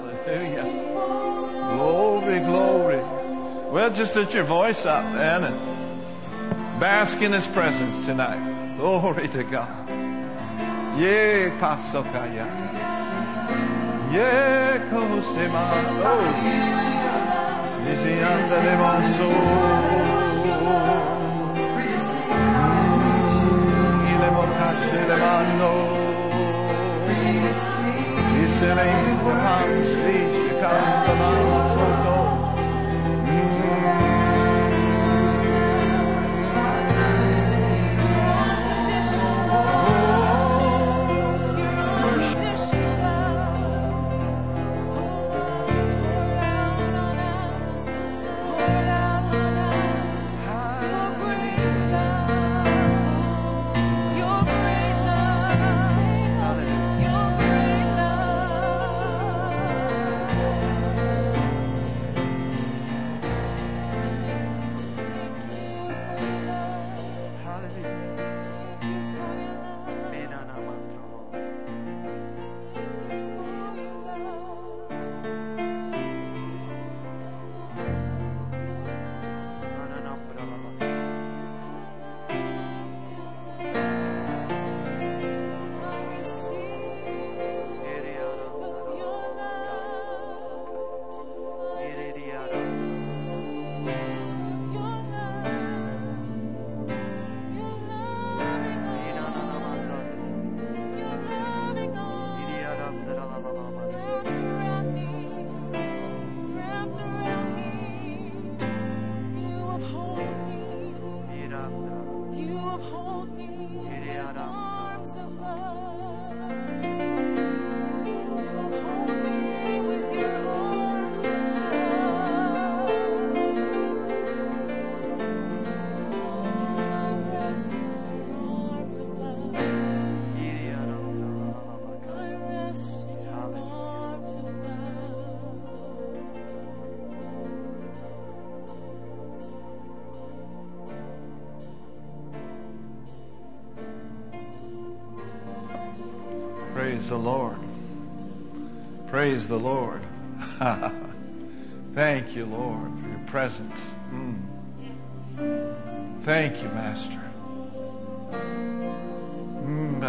Hallelujah. Glory, glory. Well, just lift your voice up, man, and bask in His presence tonight. Glory to God. Ye pasokaya. Ye kosemando. Oh. Nisiandele manso. Ile mokashe le mando. Isele inkuham shishikam soto. The Lord. Praise the Lord. Thank you, Lord, for your presence. Mm. Thank you, Master. Mm.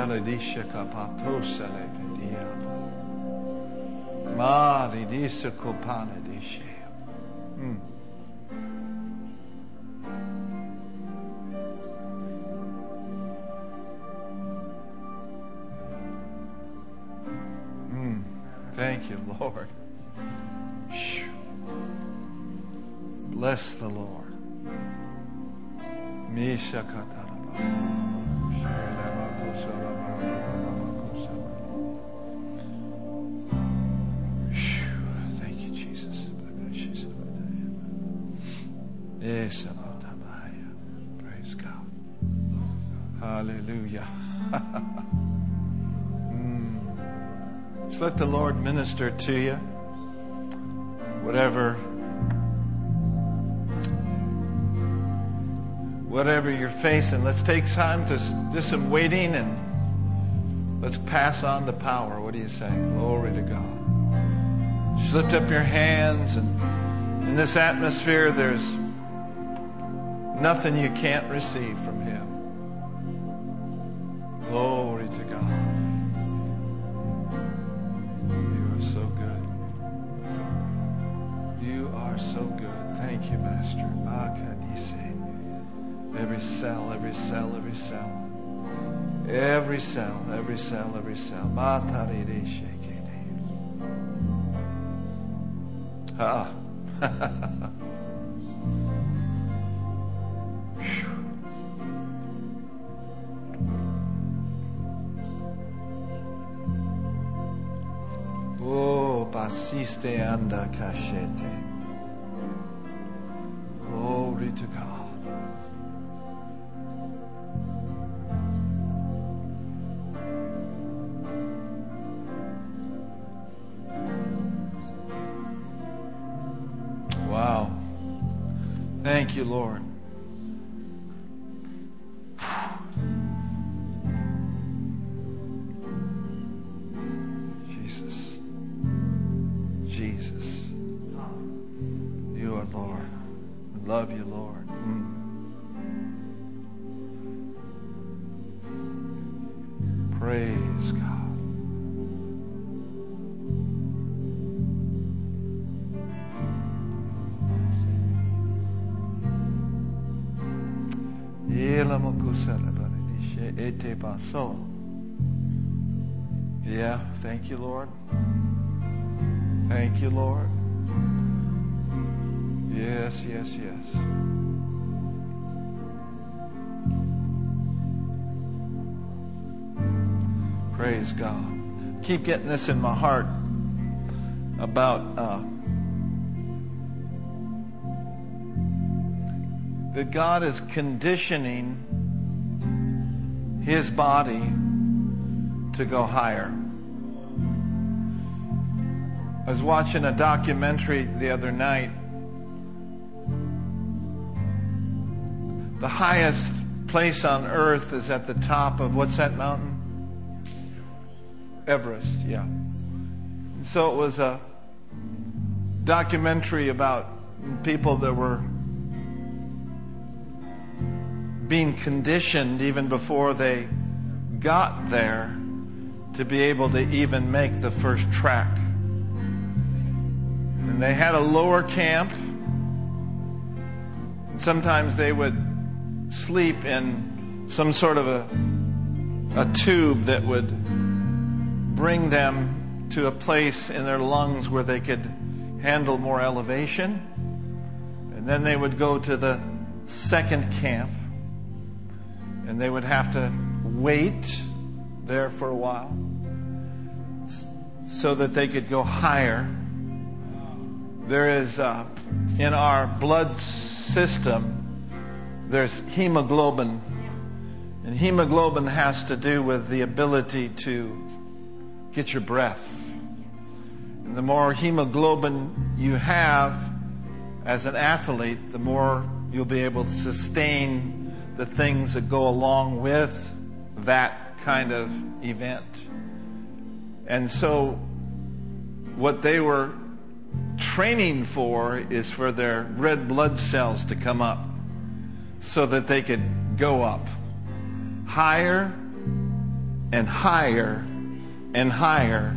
Yes. Praise God. Hallelujah. Mm. Just let the Lord minister to you. Whatever whatever you're facing, let's take time to do some waiting and let's pass on the power. What do you say? Glory to God. Just lift up your hands and in this atmosphere there's nothing you can't receive from Him. Glory to God. You are so good. You are so good. Thank you, Master. Every cell, every cell, every cell. Every cell, every cell, every cell. Ah. Basiste anda cachete. Glory to God. Wow. Thank you, Lord. Jesus. Love you, Lord. Mm. Praise God. Yeah, thank you, Lord. Thank you, Lord. Yes, yes, yes. Praise God. Keep getting this in my heart about uh, that God is conditioning his body to go higher. I was watching a documentary the other night. The highest place on earth is at the top of what's that mountain? Everest, yeah. So it was a documentary about people that were being conditioned even before they got there to be able to even make the first track. And they had a lower camp. Sometimes they would sleep in some sort of a, a tube that would bring them to a place in their lungs where they could handle more elevation. And then they would go to the second camp and they would have to wait there for a while so that they could go higher. There is, uh, in our blood system, there's hemoglobin. And hemoglobin has to do with the ability to get your breath. And the more hemoglobin you have as an athlete, the more you'll be able to sustain the things that go along with that kind of event. And so what they were training for is for their red blood cells to come up so that they could go up higher and higher and higher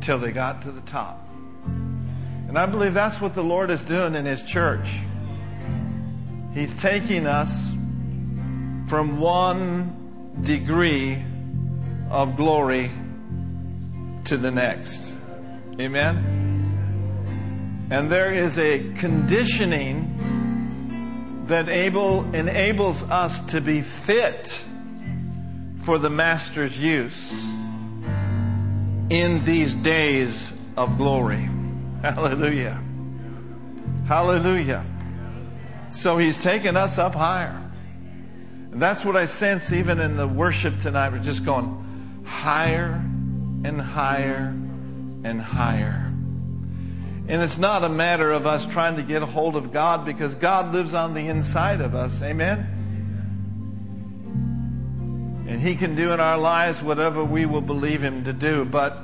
till they got to the top. And I believe that's what the Lord is doing in His church. He's taking us from one degree of glory to the next. Amen? And there is a conditioning that able, enables us to be fit for the Master's use in these days of glory. Hallelujah. Hallelujah. So he's taken us up higher. And that's what I sense even in the worship tonight. We're just going higher and higher and higher. And it's not a matter of us trying to get a hold of God because God lives on the inside of us. Amen? And He can do in our lives whatever we will believe Him to do. But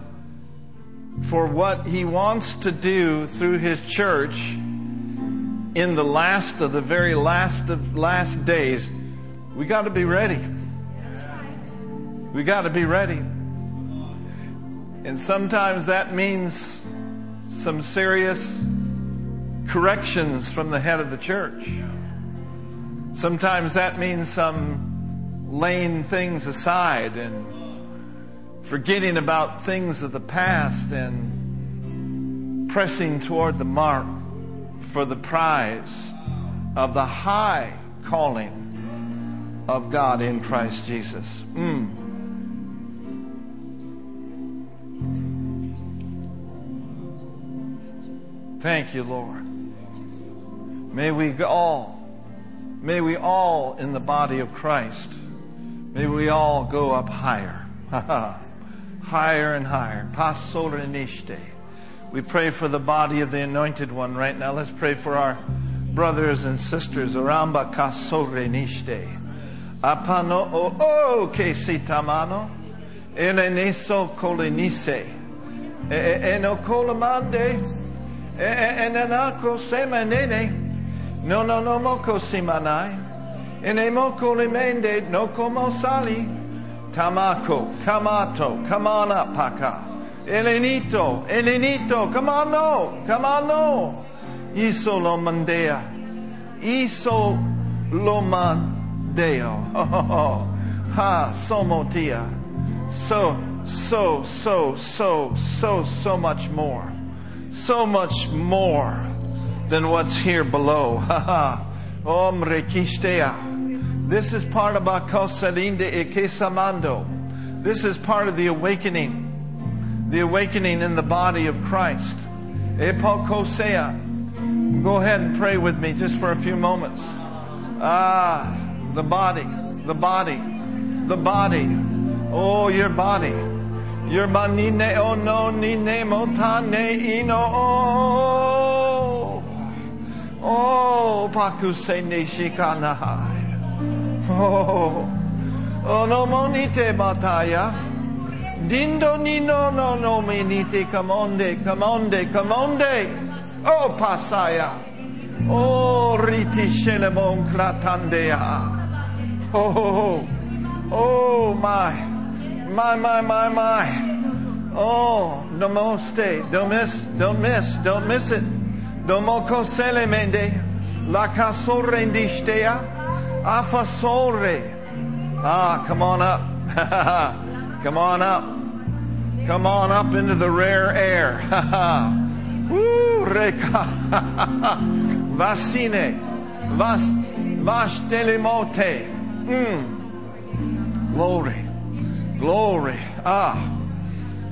for what He wants to do through His church in the last of the very last of last days, we got to be ready. We got to be ready. And sometimes that means some serious corrections from the head of the church. Sometimes that means some laying things aside and forgetting about things of the past and pressing toward the mark for the prize of the high calling of God in Christ Jesus. Mm. Thank you, Lord. May we all, may we all in the body of Christ, may we all go up higher. higher and higher. Pastor nishte. We pray for the body of the anointed one right now. Let's pray for our brothers and sisters. Oramba kasore nishte. Apano o o ke sitamano. Eleneso kolenise. E- e- e no kolamande. E- e- e nanako semanene. No no no moko simanai. Ene moko limende no como sali. Tamako, kamato, kamana Paka. Elenito, Elenito, come on no, come on no. Iso lo mandea. Iso lo mandeo. Oh, oh, oh. Ha, somotia. So, so, so, so, so, so much more. So much more than what's here below. Omre kistea. This is part of Bakosalinde Ekesamando. This is part of the awakening. The awakening in the body of Christ. Epokosea. Go ahead and pray with me just for a few moments. Ah, the body, the body, the body. Oh, your body. Your banine o no nine motane ino. Oh, oh, pakuse ne shikanahai. Oh, oh no monite bataya. Dindo ni no no no menite camonde, camonde, camonde. Oh pasaya. Oh riti shelemon clatandea. Oh, oh, oh my, my, my, my, my. Oh, namaste. Don't miss, don't miss, don't miss it. Domoko selemende. La casore indistea. Afasore. Ah, come on up. come on up. Come on up into the rare air. Woo, reka. Vasine. Vas, vas telemote. Mm. Glory. Glory. Ah.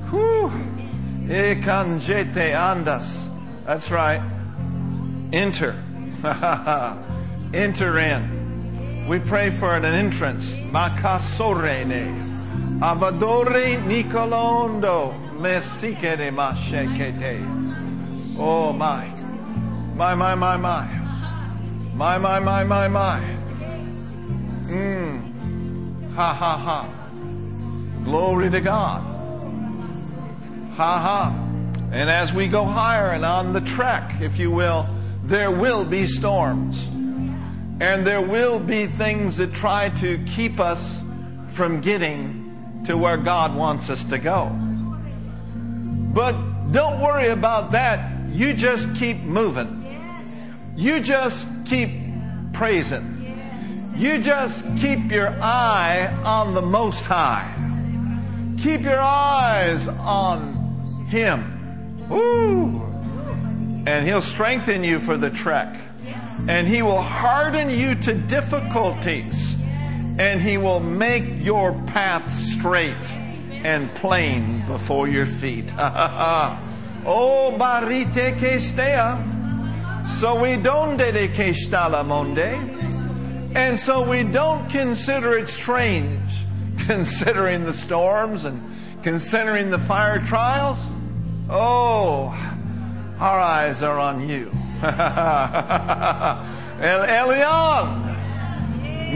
Whew. Ekanjete andas. That's right. Enter. Enter in. We pray for an entrance. Makasorene. Avadore Nicolondo. Mesikere mashekete. Oh my. My, my, my, my. My, my, my, my, my. Mm. Ha ha ha. Glory to God. Ha ha. And as we go higher and on the trek, if you will, there will be storms. And there will be things that try to keep us from getting to where God wants us to go. But don't worry about that. You just keep moving. You just keep praising. You just keep your eye on the Most High. Keep your eyes on Him. Woo! And He'll strengthen you for the trek. And He will harden you to difficulties. And He will make your path straight and plain before your feet. oh, barite que stea. So we don't dedicate stala monde. And so we don't consider it strange, considering the storms and considering the fire trials. Oh, our eyes are on you. El Elyon,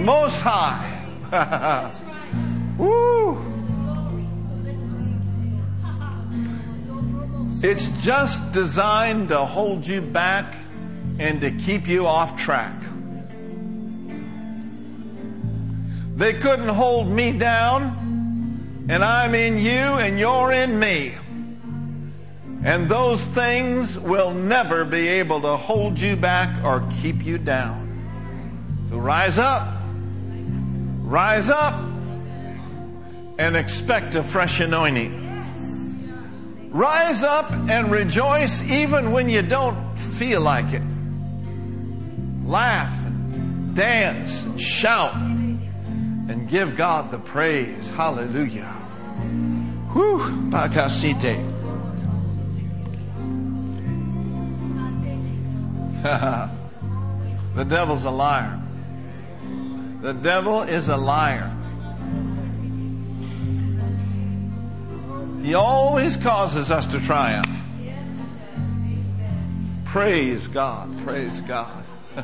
Most High. Woo! It's just designed to hold you back and to keep you off track. They couldn't hold me down, and I'm in you and you're in me. And those things will never be able to hold you back or keep you down. So rise up, rise up, and expect a fresh anointing. Rise up and rejoice even when you don't feel like it. Laugh and dance and shout and give God the praise. Hallelujah. Whew, bakasite. the devil's a liar. The devil is a liar. He always causes us to triumph. Praise God. Praise God.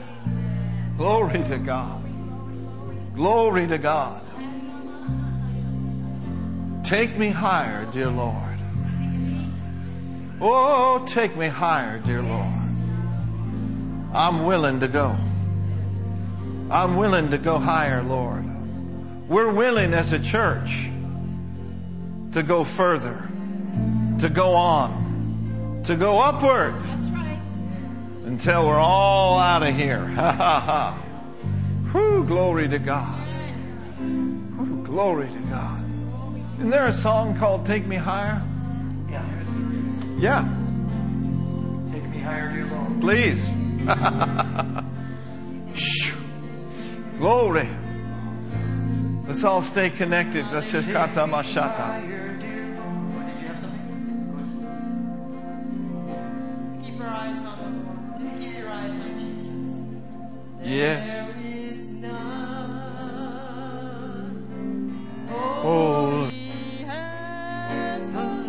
Glory to God. Glory to God. Take me higher, dear Lord. Oh, take me higher, dear Lord. I'm willing to go. I'm willing to go higher, Lord. We're willing as a church to go further, to go on, to go upward right. until we're all out of here. Ha ha ha. Whew, glory to God. Whew, glory to God. Isn't there a song called Take Me Higher? Yeah. Yeah, Take me higher, dear Lord. please. Shoo. glory. Let's all stay connected. Let's keep our eyes on the Lord. just kata mashata. Higher, Oh. Holy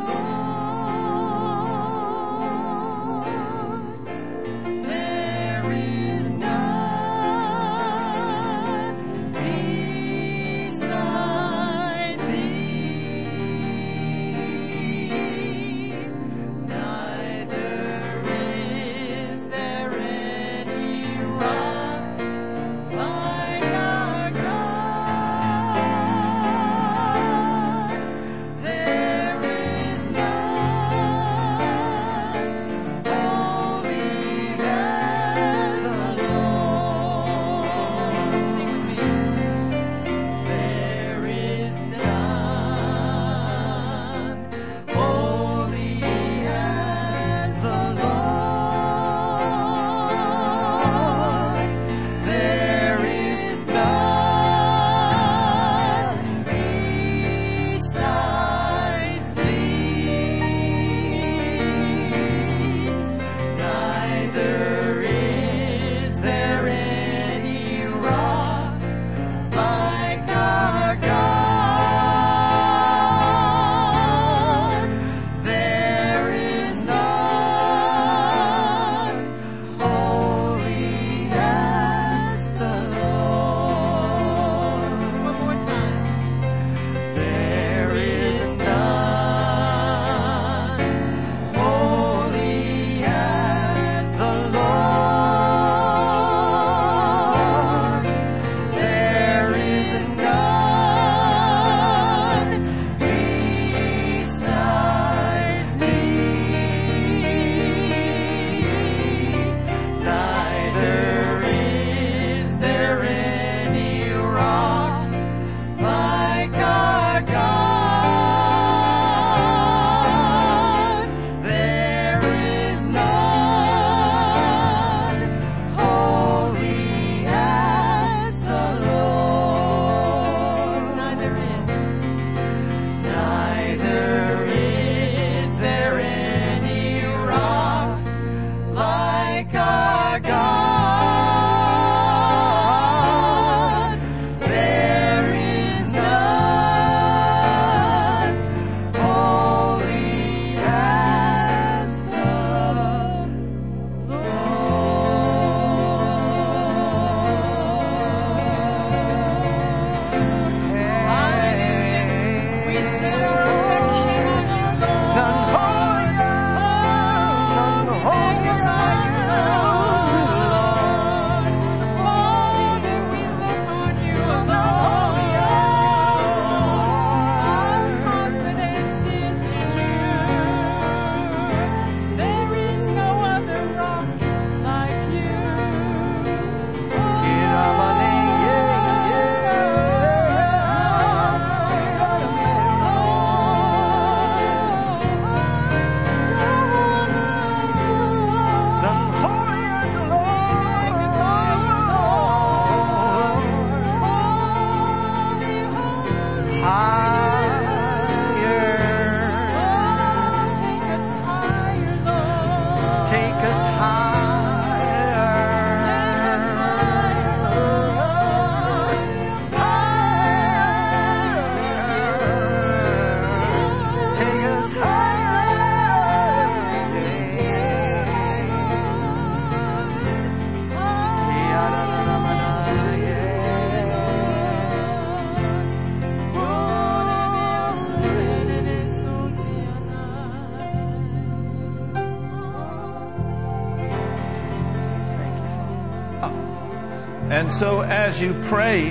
as you pray,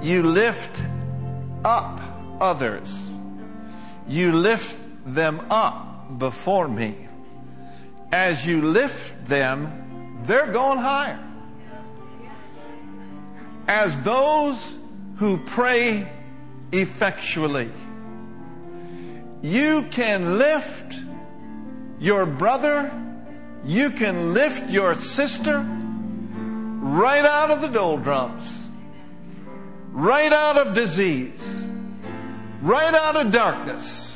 you lift up others. You lift them up before me. As you lift them, they're going higher. As those who pray effectually, you can lift your brother, you can lift your sister right out of the doldrums, right out of disease, right out of darkness.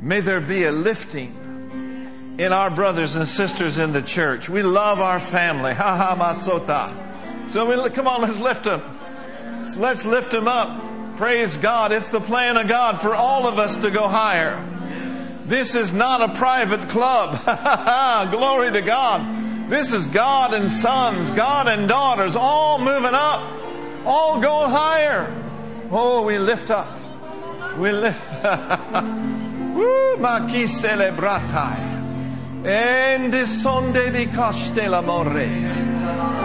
May there be a lifting in our brothers and sisters in the church. We love our family. Ha ha masota. So we, come on, let's lift them. Let's lift them up. Praise God. It's the plan of God for all of us to go higher. This is not a private club. Glory to God. This is God and sons, God and daughters, all moving up, all going higher. Oh, we lift up. We lift. Woo, ma chi celebratai. Ende sonde di costela more.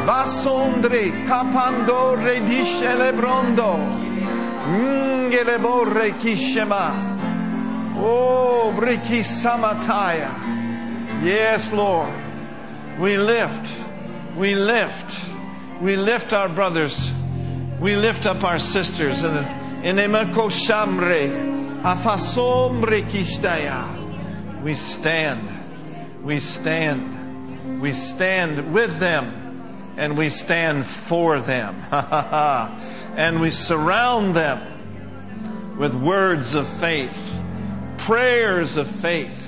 Vasondre capandore di celebrondo. Ngele borre kishema. Oh, briki samataya. Yes, Lord. We lift. We lift. We lift our brothers. We lift up our sisters. Kishtaya. We stand. We stand. We stand with them and we stand for them. and we surround them with words of faith, prayers of faith.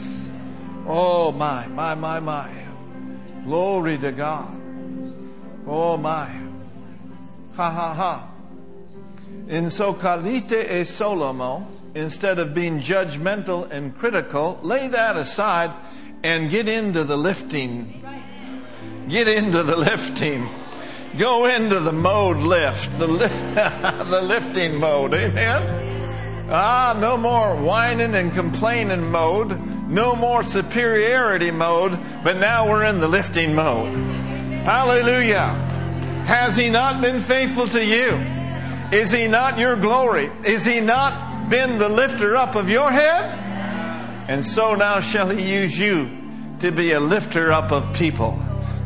Oh my, my, my, my. Glory to God. Oh my. Ha ha ha. In so kalite e solomo, instead of being judgmental and critical, lay that aside and get into the lifting. Get into the lifting. Go into the mode lift, the, li- the lifting mode. Amen. Ah, no more whining and complaining mode. No more superiority mode, but now we're in the lifting mode. Hallelujah. Has he not been faithful to you? Is he not your glory? Is he not been the lifter up of your head? And so now shall he use you to be a lifter up of people,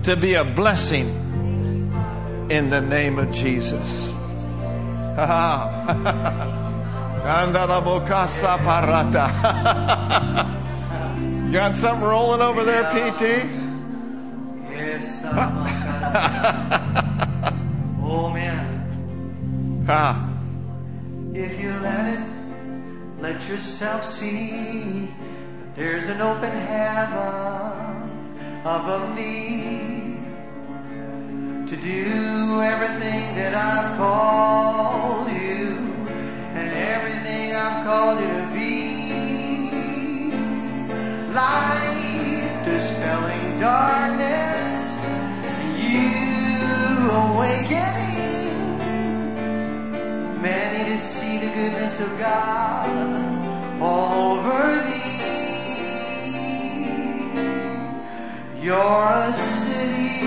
to be a blessing in the name of Jesus. Got something rolling over there, PT? Yes, oh man. Ah, If you let it, let yourself see that there's an open heaven above thee to do everything that I've called you and everything I've called you. Light dispelling darkness, you awakening. Many to see the goodness of God all over thee. You're a city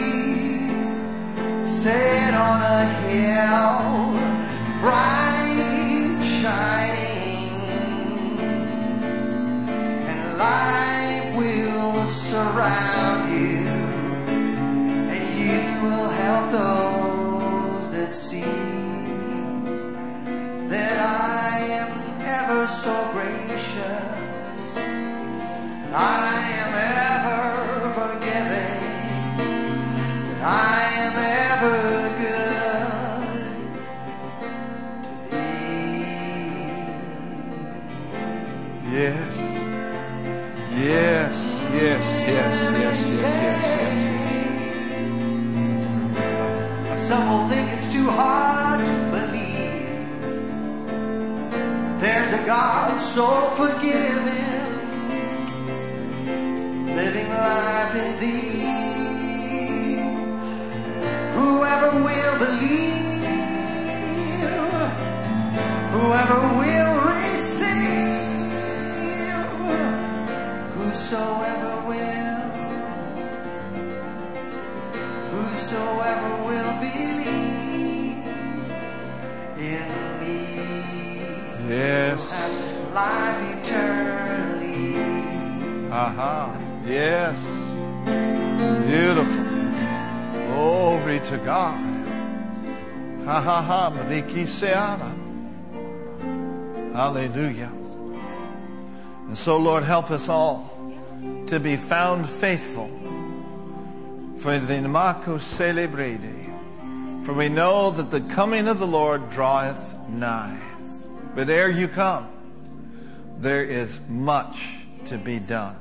set on a hill, bright shining, and life those that see that I am ever so gracious. I am ever forgiving. I so forgiving, Hallelujah. And so, Lord, help us all to be found faithful for the Namaku celebrate. For we know that the coming of the Lord draweth nigh. But ere you come, there is much to be done.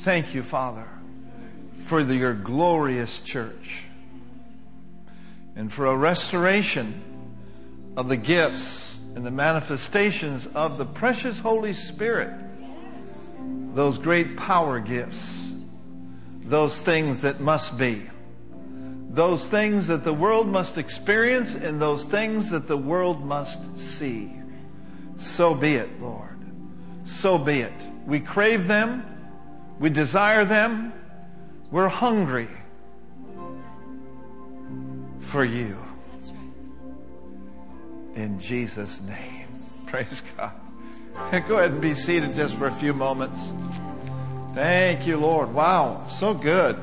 Thank you, Father, for the, your glorious church and for a restoration of the gifts and the manifestations of the precious Holy Spirit, those great power gifts, those things that must be, those things that the world must experience, and those things that the world must see. So be it, Lord. So be it. We crave them. We desire them. We're hungry for you. In Jesus' name. Praise God. Go ahead and be seated just for a few moments. Thank you, Lord. Wow, so good.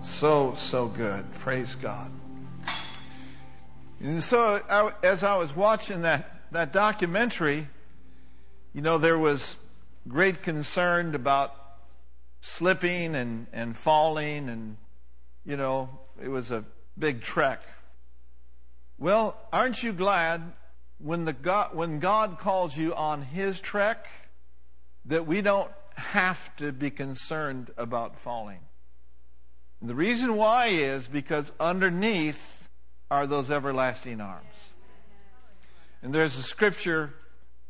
So, so good. Praise God. And so, I, as I was watching that, that documentary, you know, there was great concern about slipping and, and falling, and, you know, it was a big trek. Well, aren't you glad when, the God, when God calls you on His trek that we don't have to be concerned about falling? The reason why is because underneath are those everlasting arms. And there's a scripture,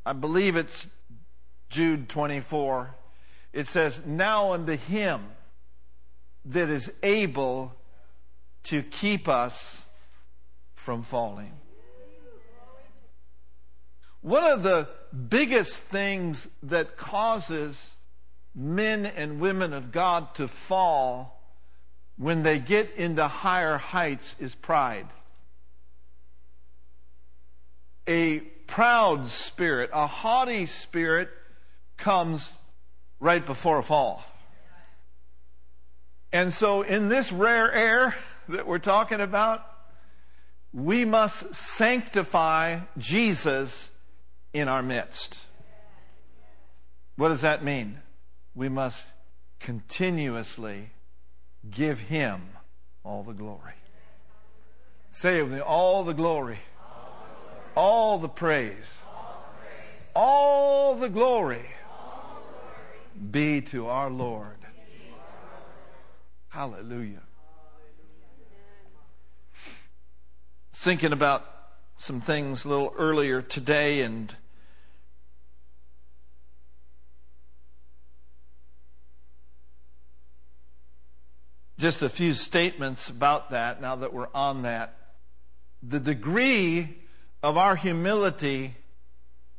I believe it's Jude 24. It says, Now unto him that is able to keep us from falling. One of the biggest things that causes men and women of God to fall when they get into higher heights is pride. A proud spirit, a haughty spirit comes right before a fall. And so, in this rare air that we're talking about, we must sanctify Jesus in our midst. What does that mean? We must continuously give him all the glory. Say it with me all the glory, all the praise, all the glory be to our Lord. Hallelujah. Thinking about some things a little earlier today and just a few statements about that now that we're on that. The degree of our humility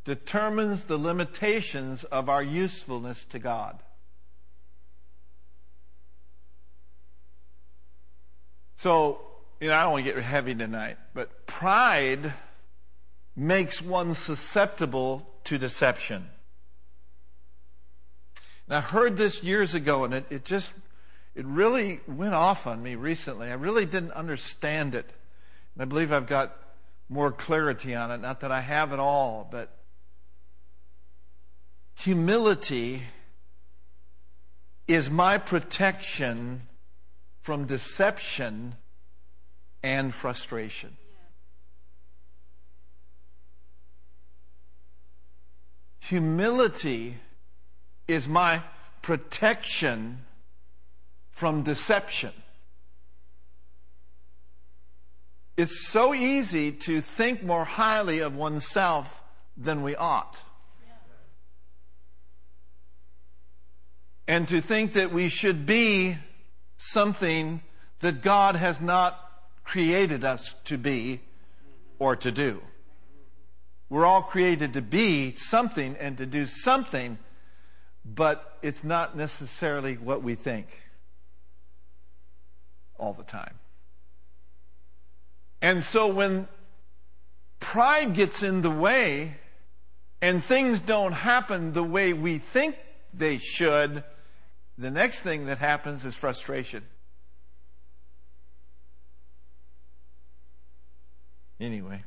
determines the limitations of our usefulness to God. So, you know, I don't want to get heavy tonight, but pride makes one susceptible to deception. And I heard this years ago, and it, it just it really went off on me recently. I really didn't understand it. And I believe I've got more clarity on it. Not that I have it all, but humility is my protection from deception and frustration. Humility is my protection from deception. It's so easy to think more highly of oneself than we ought. And to think that we should be something that God has not created us to be or to do. We're all created to be something and to do something, but it's not necessarily what we think all the time. And so when pride gets in the way and things don't happen the way we think they should, the next thing that happens is frustration. Anyway,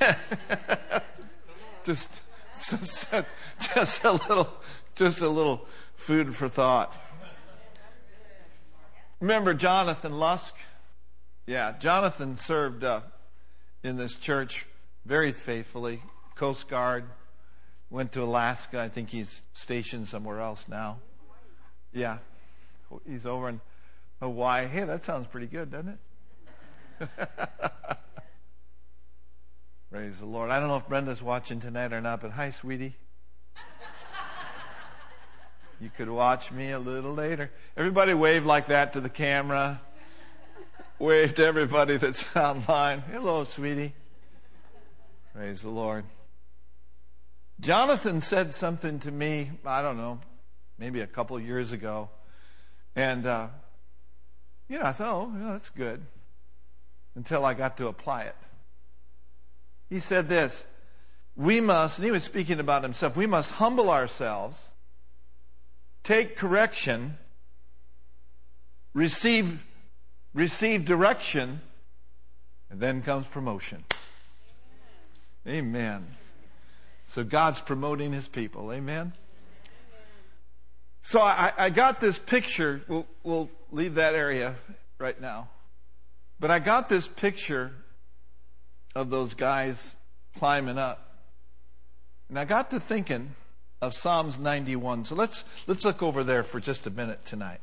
just, just just a little just a little food for thought. Remember Jonathan Lusk? Yeah, Jonathan served uh, in this church very faithfully, Coast Guard, went to Alaska. I think he's stationed somewhere else now. Yeah, he's over in Hawaii. Hey, that sounds pretty good, doesn't it? Praise the Lord. I don't know if Brenda's watching tonight or not, but hi, sweetie. You could watch me a little later. Everybody wave like that to the camera. Wave to everybody that's online. Hello, sweetie. Praise the Lord. Jonathan said something to me, I don't know, maybe a couple years ago. And, uh, you know, I thought, oh, yeah, that's good. Until I got to apply it. He said this We must, and he was speaking about himself, we must humble ourselves, take correction, receive, receive direction, and then comes promotion. Amen. So God's promoting his people. Amen. So I, I got this picture. We'll, we'll leave that area right now. But I got this picture of those guys climbing up. And I got to thinking of Psalms 91. So let's, let's look over there for just a minute tonight.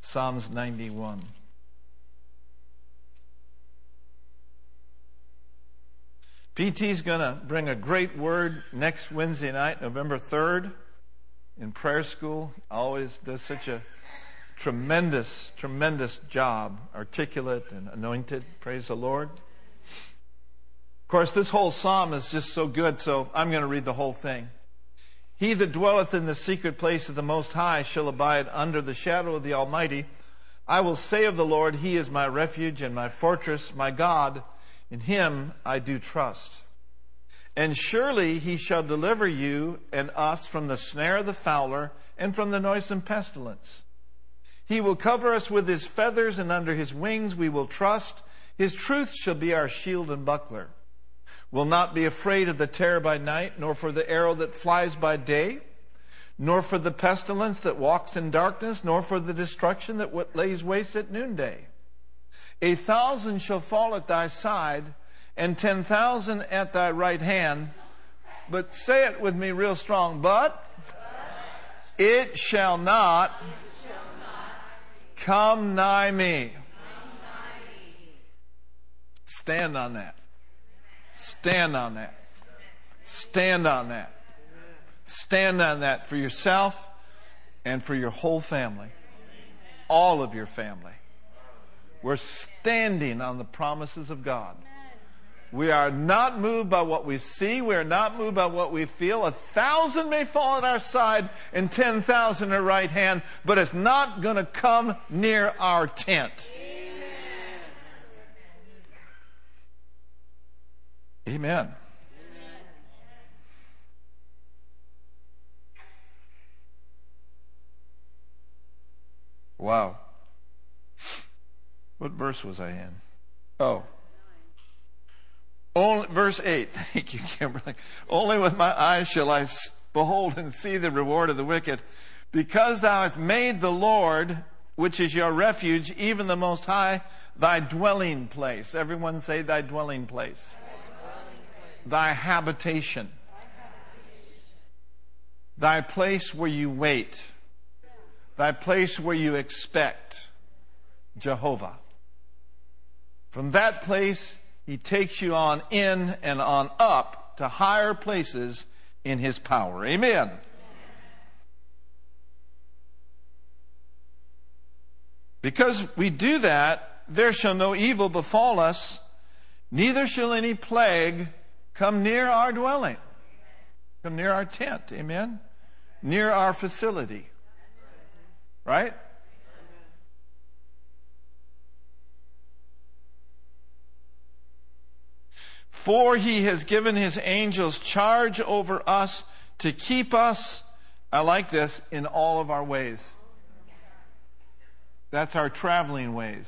Psalms 91. PT's going to bring a great word next Wednesday night, November 3rd, in prayer school. Always does such a tremendous, tremendous job, articulate and anointed. Praise the Lord. Of course, this whole psalm is just so good, so I'm going to read the whole thing. He that dwelleth in the secret place of the Most High shall abide under the shadow of the Almighty. I will say of the Lord, He is my refuge and my fortress, my God. In Him I do trust. And surely He shall deliver you and us from the snare of the fowler and from the noisome pestilence. He will cover us with His feathers, and under His wings we will trust. His truth shall be our shield and buckler will not be afraid of the terror by night, nor for the arrow that flies by day, nor for the pestilence that walks in darkness, nor for the destruction that lays waste at noonday. A thousand shall fall at thy side, and ten thousand at thy right hand. But say it with me real strong. But it shall not come nigh me. Stand on that. Stand on that. Stand on that. Stand on that for yourself and for your whole family. All of your family. We're standing on the promises of God. We are not moved by what we see. We are not moved by what we feel. A thousand may fall at our side and 10,000 at our right hand, but it's not going to come near our tent. Amen. Wow. What verse was I in? Oh. Only, verse 8. Thank you, Kimberly. Only with my eyes shall I behold and see the reward of the wicked. Because thou hast made the Lord, which is your refuge, even the Most High, thy dwelling place. Everyone say thy dwelling place thy habitation, thy place where you wait, thy place where you expect Jehovah. From that place, he takes you on in and on up to higher places in his power. Amen. Because we do that, there shall no evil befall us, neither shall any plague come near our dwelling, come near our tent. Amen? Near our facility. Right? For he has given his angels charge over us to keep us, I like this, in all of our ways. That's our traveling ways.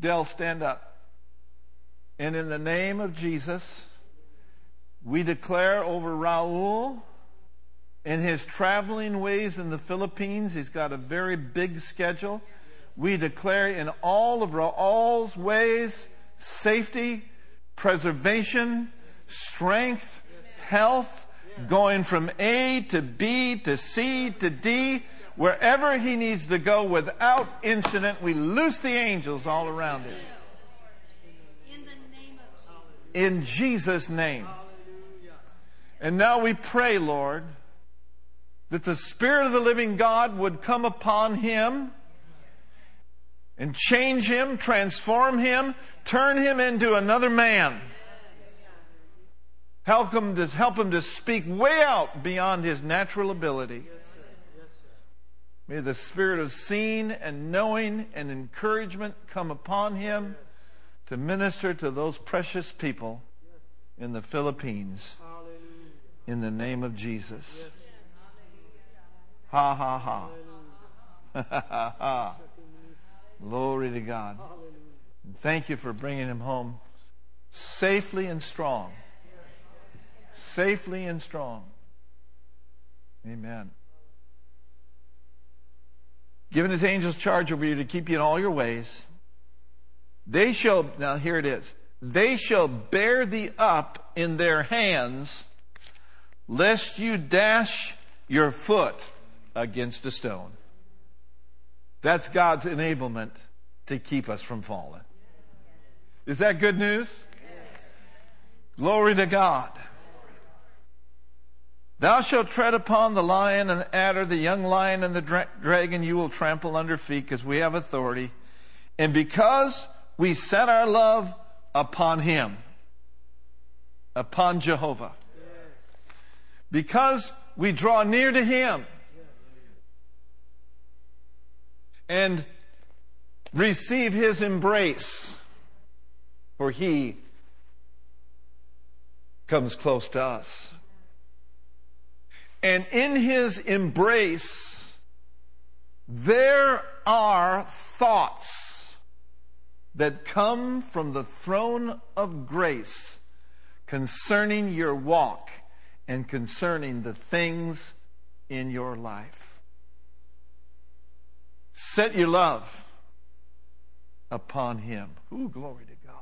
Dell, stand up. And in the name of Jesus, we declare over Raul in his traveling ways in the Philippines, he's got a very big schedule. We declare in all of Raul's ways safety, preservation, strength, health, going from A to B to C to D, wherever he needs to go without incident. We loose the angels all around him. In the name of Jesus. In Jesus' name. And now we pray, Lord, that the Spirit of the living God would come upon him and change him, transform him, turn him into another man. Help him to, help him to speak way out beyond his natural ability. May the spirit of seeing and knowing and encouragement come upon him to minister to those precious people in the Philippines. In the name of Jesus. Ha ha ha. Ha ha ha. Glory to God. And thank you for bringing him home safely and strong. Safely and strong. Amen. Given his angels charge over you to keep you in all your ways. They shall, now here it is, they shall bear thee up in their hands, lest you dash your foot against a stone. That's God's enablement to keep us from falling. Is that good news? Glory to God. Thou shalt tread upon the lion and the adder, the young lion and the dra- dragon you will trample under feet because we have authority. And because we set our love upon him, upon Jehovah, because we draw near to him and receive his embrace, for he comes close to us. And in his embrace, there are thoughts that come from the throne of grace concerning your walk and concerning the things in your life. Set your love upon him. Ooh, glory to God.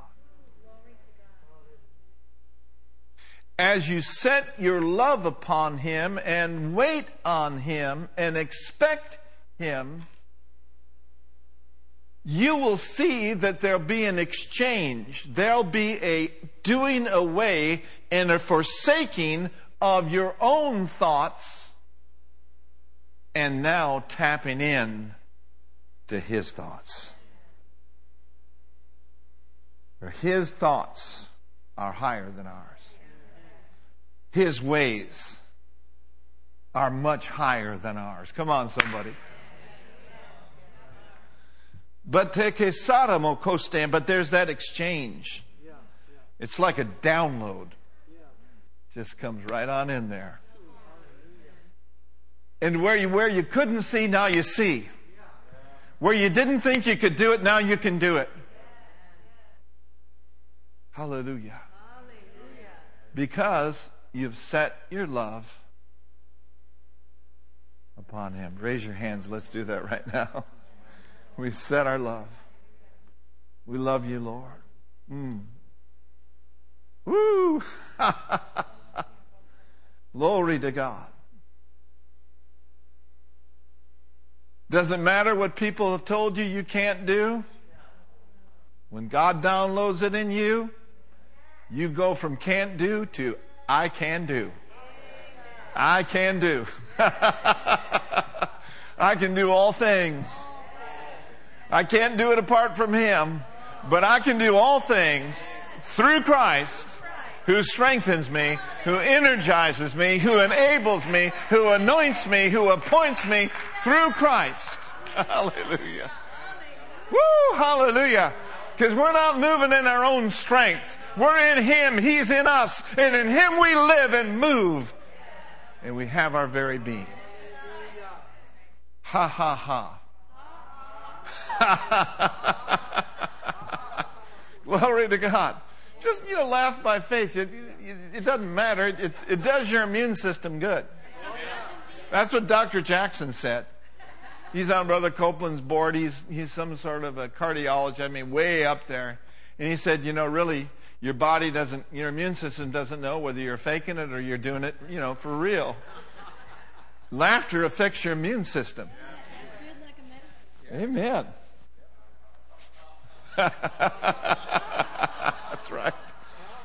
As you set your love upon him and wait on him and expect him, you will see that there'll be an exchange. There'll be a doing away and a forsaking of your own thoughts and now tapping in to his thoughts. For his thoughts are higher than ours. His ways are much higher than ours. Come on, somebody. But tekesaramo kostan, but there's that exchange. It's like a download. Just comes right on in there. And where you where you couldn't see, now you see. Where you didn't think you could do it, now you can do it. Hallelujah. Hallelujah. Because you've set your love upon him. Raise your hands. Let's do that right now. We set our love. We love you, Lord. Mm. Woo! Glory to God. Doesn't matter what people have told you you can't do. When God downloads it in you, you go from can't do to I can do. I can do. I can do all things. I can't do it apart from Him, but I can do all things through Christ who strengthens me, who energizes me, who enables me, who anoints me, who appoints me through Christ. Hallelujah. Woo, hallelujah. Because we're not moving in our own strength. We're in Him. He's in us. And in Him we live and move. And we have our very being. Ha ha ha. Glory to God. Just, you know, laugh by faith. It, it, it doesn't matter. It, it does your immune system good. That's what Dr. Jackson said. He's on Brother Copeland's board. He's, he's some sort of a cardiologist, I mean, way up there. And he said, you know, really, your body doesn't, your immune system doesn't know whether you're faking it or you're doing it, you know, for real. Laughter affects your immune system. Like Amen. That's right.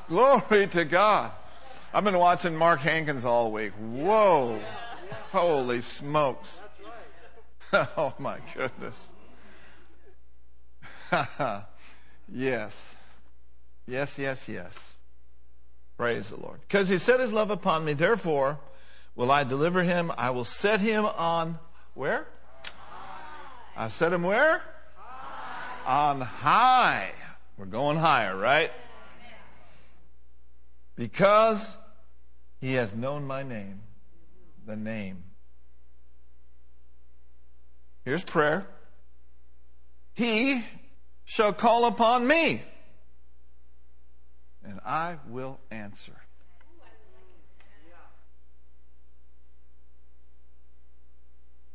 Glory to God. I've been watching Mark Hankins all week. Whoa. Holy smokes. Oh my goodness. yes. Yes, yes, yes. Praise the Lord. Because he set his love upon me, therefore will I deliver him. I will set him on where? I set him where? On high. We're going higher, right? Because he has known my name. The name. Here's prayer. He shall call upon me, and I will answer.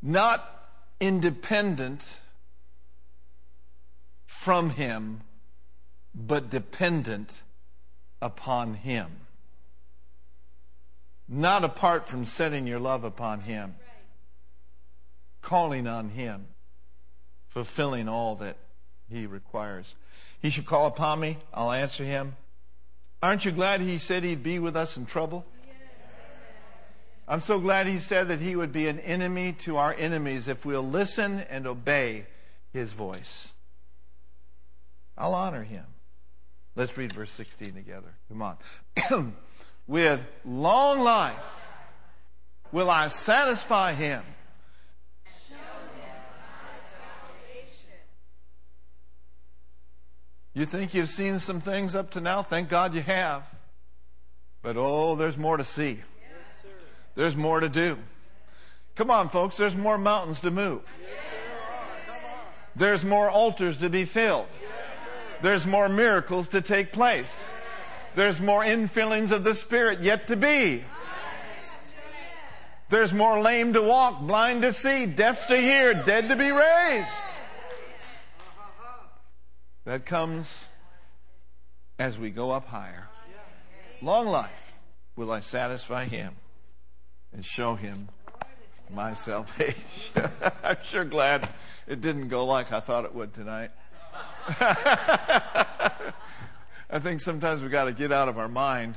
Not independent from Him, but dependent upon Him. Not apart from setting your love upon Him calling on Him, fulfilling all that He requires. He should call upon me, I'll answer Him. Aren't you glad He said He'd be with us in trouble? I'm so glad He said that He would be an enemy to our enemies if we'll listen and obey His voice. I'll honor Him. Let's read verse 16 together. Come on. With long life will I satisfy him You think you've seen some things up to now? Thank God you have. But oh, there's more to see. There's more to do. Come on, folks, there's more mountains to move. There's more altars to be filled. There's more miracles to take place. There's more infillings of the Spirit yet to be. There's more lame to walk, blind to see, deaf to hear, dead to be raised. That comes as we go up higher. Long life will I satisfy him and show him my salvation. I'm sure glad it didn't go like I thought it would tonight. I think sometimes we got to get out of our mind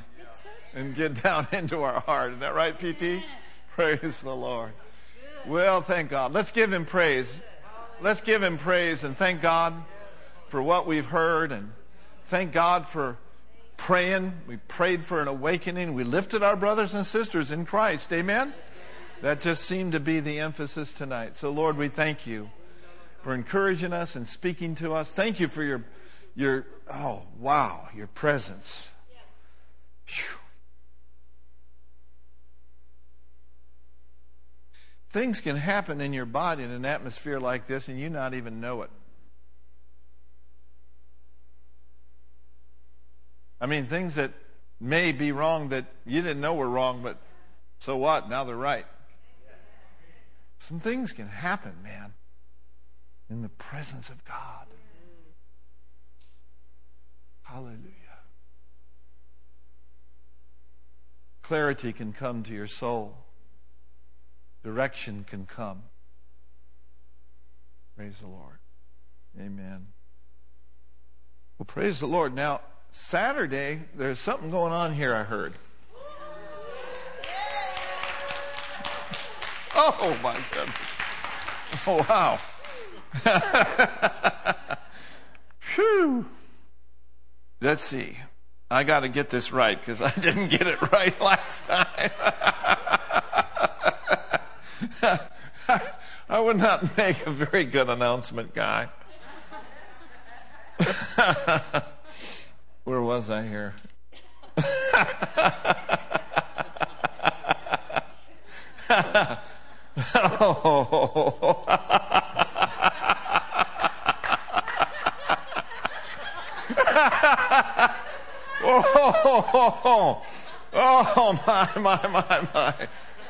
and get down into our heart. Isn't that right, PT? Praise the Lord. Well, thank God. Let's give him praise. Let's give him praise and thank God for what we've heard and thank God for praying. We prayed for an awakening. We lifted our brothers and sisters in Christ. Amen? That just seemed to be the emphasis tonight. So, Lord, we thank you for encouraging us and speaking to us. Thank you for your, your oh, wow, your presence. Whew. Things can happen in your body in an atmosphere like this and you not even know it. I mean, things that may be wrong that you didn't know were wrong, but so what? Now they're right. Some things can happen, man, in the presence of God. Hallelujah. Clarity can come to your soul, direction can come. Praise the Lord. Amen. Well, praise the Lord. Now, Saturday, there's something going on here, I heard. Oh, my goodness. Oh, wow. Phew. Let's see. I got to get this right because I didn't get it right last time. I would not make a very good announcement guy. Where was I here? Oh, oh, oh, my, my, my, my.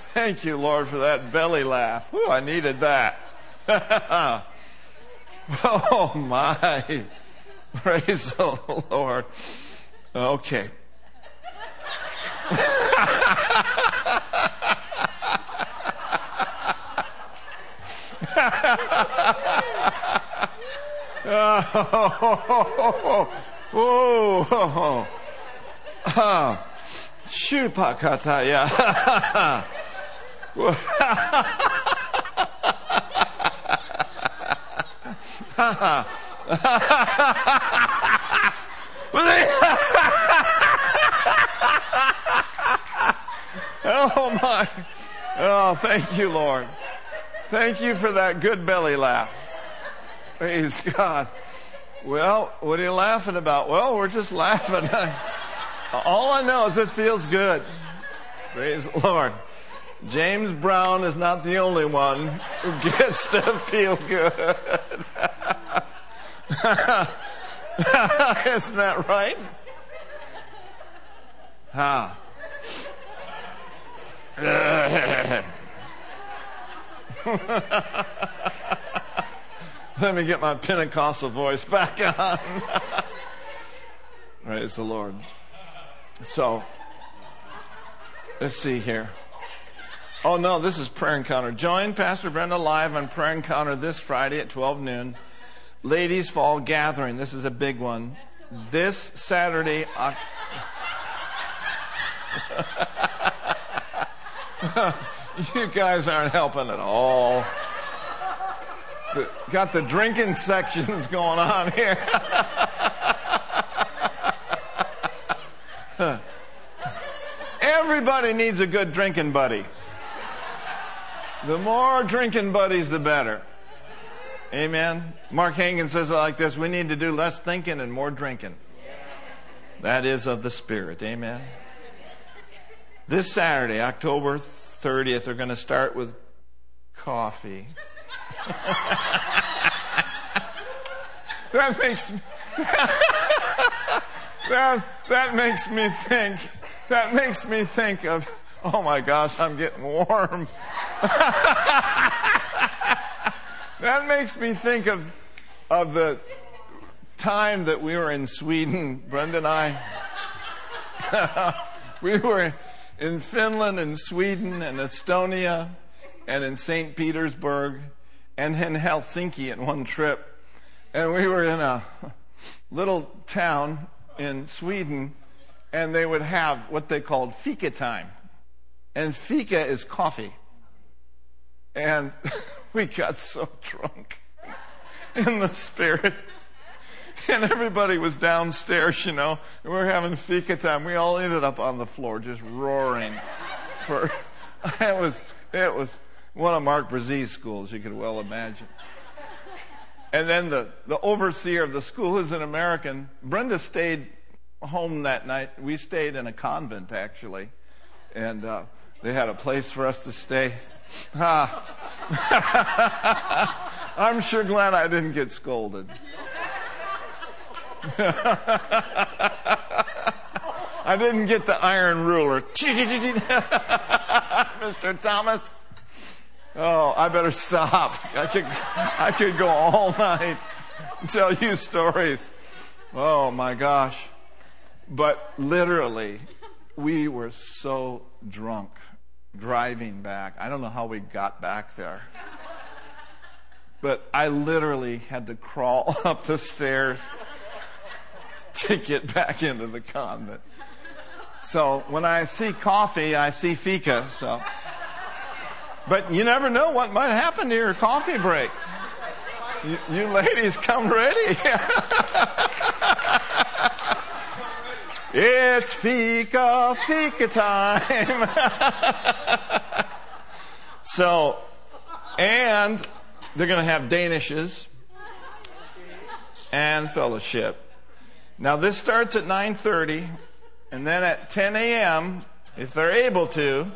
Thank you, Lord, for that belly laugh. Ooh, I needed that. oh, my. Praise the Lord. Okay. oh, oh, oh, oh. oh. Shupakataya. oh my. Oh, thank you, Lord. Thank you for that good belly laugh. Praise God. Well, what are you laughing about? Well, we're just laughing. All I know is it feels good. Praise the Lord. James Brown is not the only one who gets to feel good. Isn't that right? Huh. Let me get my Pentecostal voice back on. Praise the Lord. So, let's see here. Oh no, this is prayer encounter. Join Pastor Brenda live on prayer encounter this Friday at 12 noon. Ladies Fall Gathering. This is a big one. This Saturday, you guys aren't helping at all. The, got the drinking sections going on here. Everybody needs a good drinking buddy. The more drinking buddies, the better. Amen. Mark Hagen says it like this We need to do less thinking and more drinking. That is of the Spirit. Amen. This Saturday, October 30th, we're going to start with coffee. that makes that, that makes me think that makes me think of oh my gosh i'm getting warm that makes me think of of the time that we were in sweden brenda and i we were in finland and sweden and estonia and in st petersburg and in Helsinki in one trip. And we were in a little town in Sweden, and they would have what they called fika time. And fika is coffee. And we got so drunk in the spirit. And everybody was downstairs, you know. We were having fika time. We all ended up on the floor just roaring for it was it was one of Mark Brazee's schools, you could well imagine. And then the, the overseer of the school is an American. Brenda stayed home that night. We stayed in a convent, actually. And uh, they had a place for us to stay. Ah. I'm sure glad I didn't get scolded. I didn't get the iron ruler. Mr. Thomas. Oh, I better stop. I could, I could go all night and tell you stories. Oh my gosh. But literally, we were so drunk driving back. I don't know how we got back there. But I literally had to crawl up the stairs to get back into the convent. So when I see coffee, I see fika. So. But you never know what might happen to your coffee break. You, you ladies come ready. it's fika, fika time. so, and they're going to have Danishes. and fellowship. Now this starts at 9:30 and then at 10 a.m. if they're able to,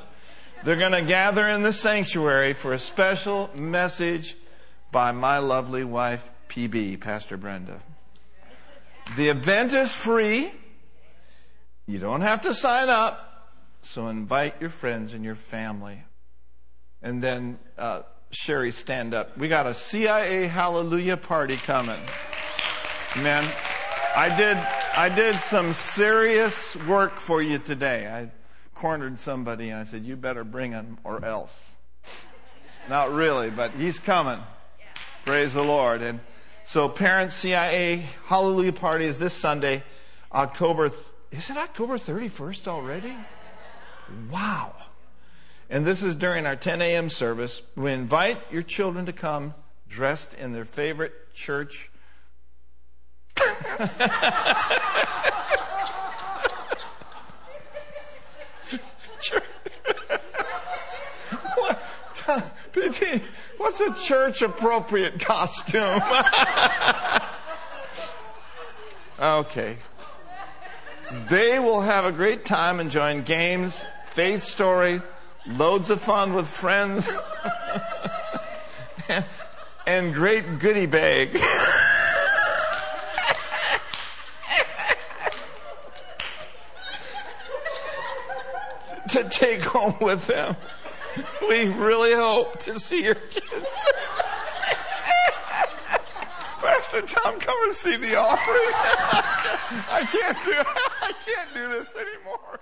they're going to gather in the sanctuary for a special message by my lovely wife PB, Pastor Brenda. The event is free. You don't have to sign up. So invite your friends and your family. And then uh, Sherry, stand up. We got a CIA Hallelujah party coming. Man, I did I did some serious work for you today. I cornered somebody and I said, "You better bring him or else." Not really, but he's coming. Praise the Lord. And so, Parents CIA Hallelujah party is this Sunday, October. Is it October 31st already? Wow. And this is during our 10 a.m. service. We invite your children to come dressed in their favorite church. what? PT, what's a church appropriate costume? okay. They will have a great time enjoying games, faith story, loads of fun with friends, and great goodie bag. to take home with them. We really hope to see your kids. Pastor Tom, come see the offering. I can't do I can't do this anymore.